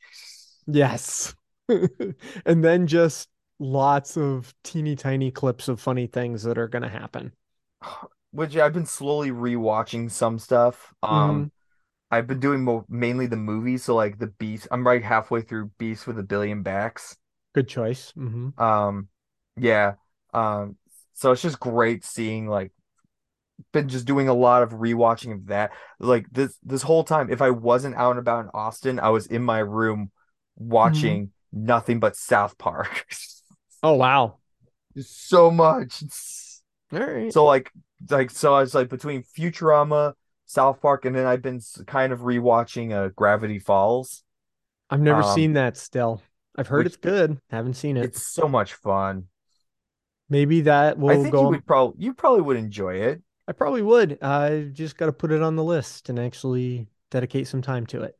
Yes. [LAUGHS] and then just lots of teeny tiny clips of funny things that are going to happen. [SIGHS] Which I've been slowly rewatching some stuff. Mm-hmm. Um, I've been doing mo mainly the movies, so like the Beast. I'm right halfway through Beast with a Billion Backs. Good choice. hmm Um, yeah. Um, so it's just great seeing like been just doing a lot of rewatching of that. Like this this whole time, if I wasn't out and about in Austin, I was in my room watching nothing but South Park. [LAUGHS] Oh, wow. so much. All right. So like like so I was like between Futurama, South Park, and then I've been kind of rewatching uh Gravity Falls. I've never um, seen that still. I've heard it's good. Haven't seen it. It's so much fun. Maybe that will I think go. you would probably you probably would enjoy it. I probably would. I just got to put it on the list and actually dedicate some time to it.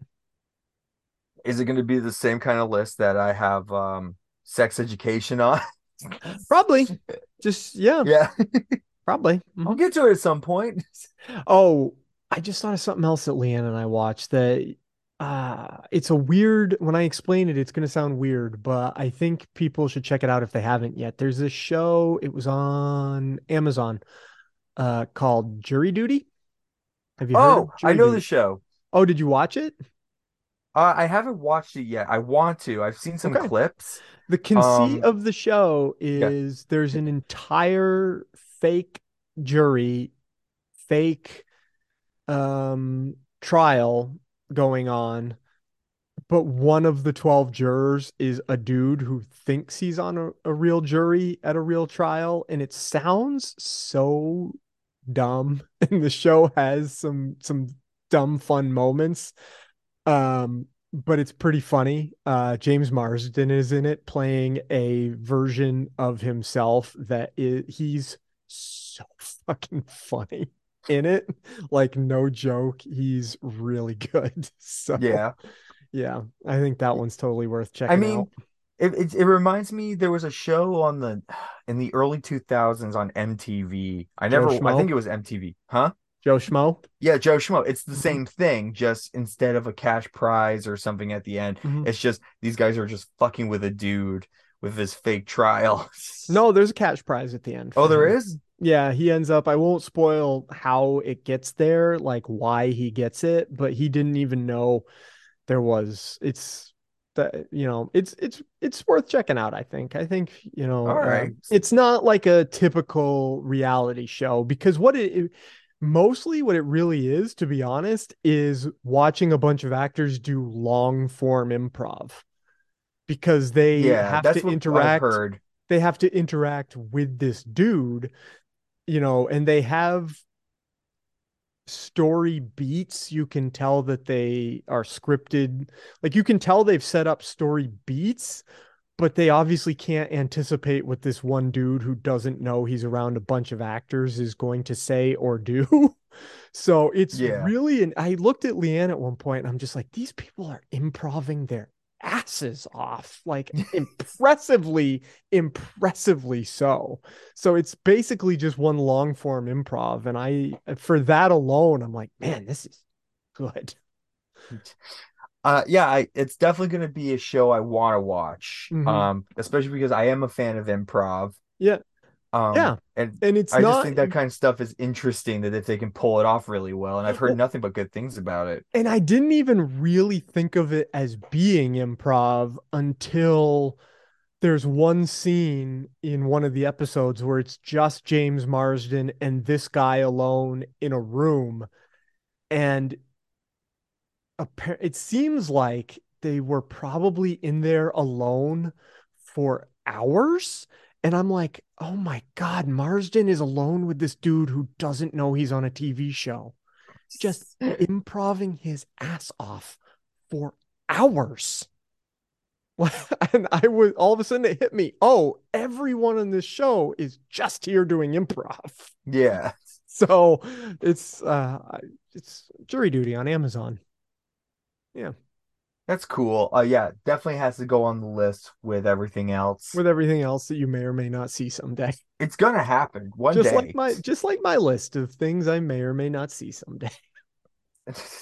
Is it going to be the same kind of list that I have um sex education on? [LAUGHS] Probably. Just yeah, yeah, [LAUGHS] probably. Mhm. I'll get to it at some point. [LAUGHS] Oh, I just thought of something else that Leanne and I watched that uh it's a weird when I explain it, it's gonna sound weird, but I think people should check it out if they haven't yet. There's this show, it was on Amazon, uh called Jury Duty. Have you heard of Oh, I know Duty? the show. Oh, did you watch it? Uh, I haven't watched it yet. I want to. I've seen some Okay. clips. The conceit Um, of the show yeah. is there's an entire fake jury, fake um trial going on, but one of the 12 jurors is a dude who thinks he's on a, a real jury at a real trial, and it sounds so dumb. [LAUGHS] And the show has some some dumb fun moments. Um, but it's pretty funny. Uh, James Marsden is in it playing a version of himself that is he's so [LAUGHS] fucking funny in it. Like no joke, he's really good. [LAUGHS] So Yeah. yeah, I think that one's totally worth checking I mean, out. it, it it reminds me there was a show on the in the early 2000s on MTV. I never I think it was MTV. Huh? Joe Schmo. Yeah, Joe Schmo. It's the Mhm. same thing, just instead of a cash prize or something at the end, Mhm. it's just these guys are just fucking with a dude with his fake trial. [LAUGHS] No, there's a cash prize at the end. Oh, there him. is? Yeah, he ends up, I won't spoil how it gets there, like why he gets it, but he didn't even know there was it's that you know, it's it's it's worth checking out, I think. I think, you know, All right. um, it's not like a typical reality show because what it, it mostly what it really is, to be honest, is watching a bunch of actors do long form improv because they Yeah, have to interact they have to interact with this dude, you know, and they have story beats. You can tell that they are scripted. Like you can tell they've set up story beats, but they obviously can't anticipate what this one dude who doesn't know he's around a bunch of actors is going to say or do. [LAUGHS] So it's Yeah. really, and I looked at Leanne at one point and I'm just like, these people are improving their asses off, like [LAUGHS] impressively, impressively so. So it's basically just one long form improv. And I, for that alone, I'm like, man, this is good. Uh, yeah, I, it's definitely going to be a show I want to watch. Mhm. Um, especially because I am a fan of improv. Yeah. Um, Yeah. and And it's I not, just think that kind of stuff is interesting that if they can pull it off really well, and I've heard Well- nothing but good things about it. and I didn't even really think of it as being improv until there's one scene in one of the episodes where it's just James Marsden and this guy alone in a room. And it seems like they were probably in there alone for hours. And I'm like, oh my God, Marsden is alone with this dude who doesn't know he's on a TV show just [LAUGHS] improving his ass off for hours. [LAUGHS] and I was all of a sudden it hit me. Oh, everyone on this show is just here doing improv. Yeah. [LAUGHS] So it's uh it's jury duty on Amazon. Yeah. That's cool. Uh yeah, definitely has to go on the list with everything else. With everything else that you may or may not see someday. [LAUGHS] It's gonna happen one just day. like my just like my list of things I may or may not see someday. [LAUGHS]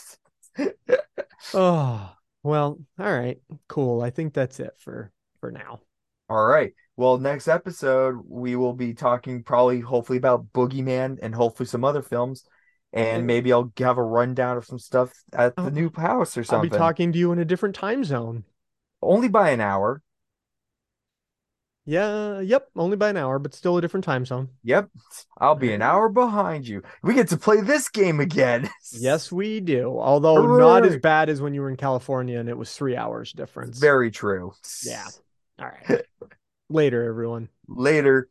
[LAUGHS] oh, well, all right. Cool. I think that's it for for now. All right. Well, next episode we will be talking probably hopefully about Boogeyman and hopefully some other films. And maybe I'll have a rundown of some stuff at the Oh, new house or something. I'll be talking to you in a different time zone. Only by an hour. Yeah, yep, only by an hour, but still a different time zone. Yep. I'll be an hour behind you. We get to play this game again. [LAUGHS] Yes, we do. Although not as bad as when you were in California and it was three hours difference. Very true. Yeah. [LAUGHS] All right. Later, everyone. Later.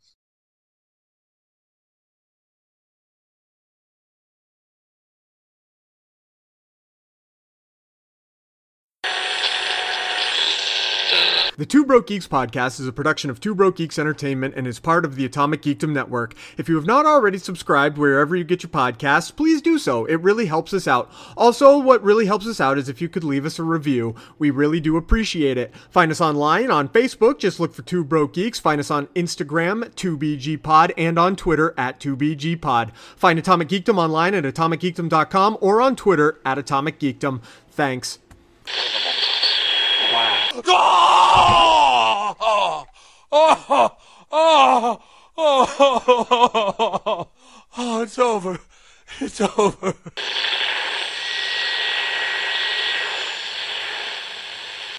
The Two Broke Geeks podcast is a production of Two Broke Geeks Entertainment and is part of the Atomic Geekdom Network. If you have not already subscribed wherever you get your podcasts, please do so. It really helps us out. Also, what really helps us out is if you could leave us a review. We really do appreciate it. Find us online on Facebook, just look for Two Broke Geeks. Find us on Instagram, 2BGPod, and on Twitter at 2BGPod. Find Atomic Geekdom online at atomicgeekdom.com or on Twitter at Atomic Geekdom. Thanks. Oh! Oh! Oh! Oh! Oh! Oh! It's over. It's over.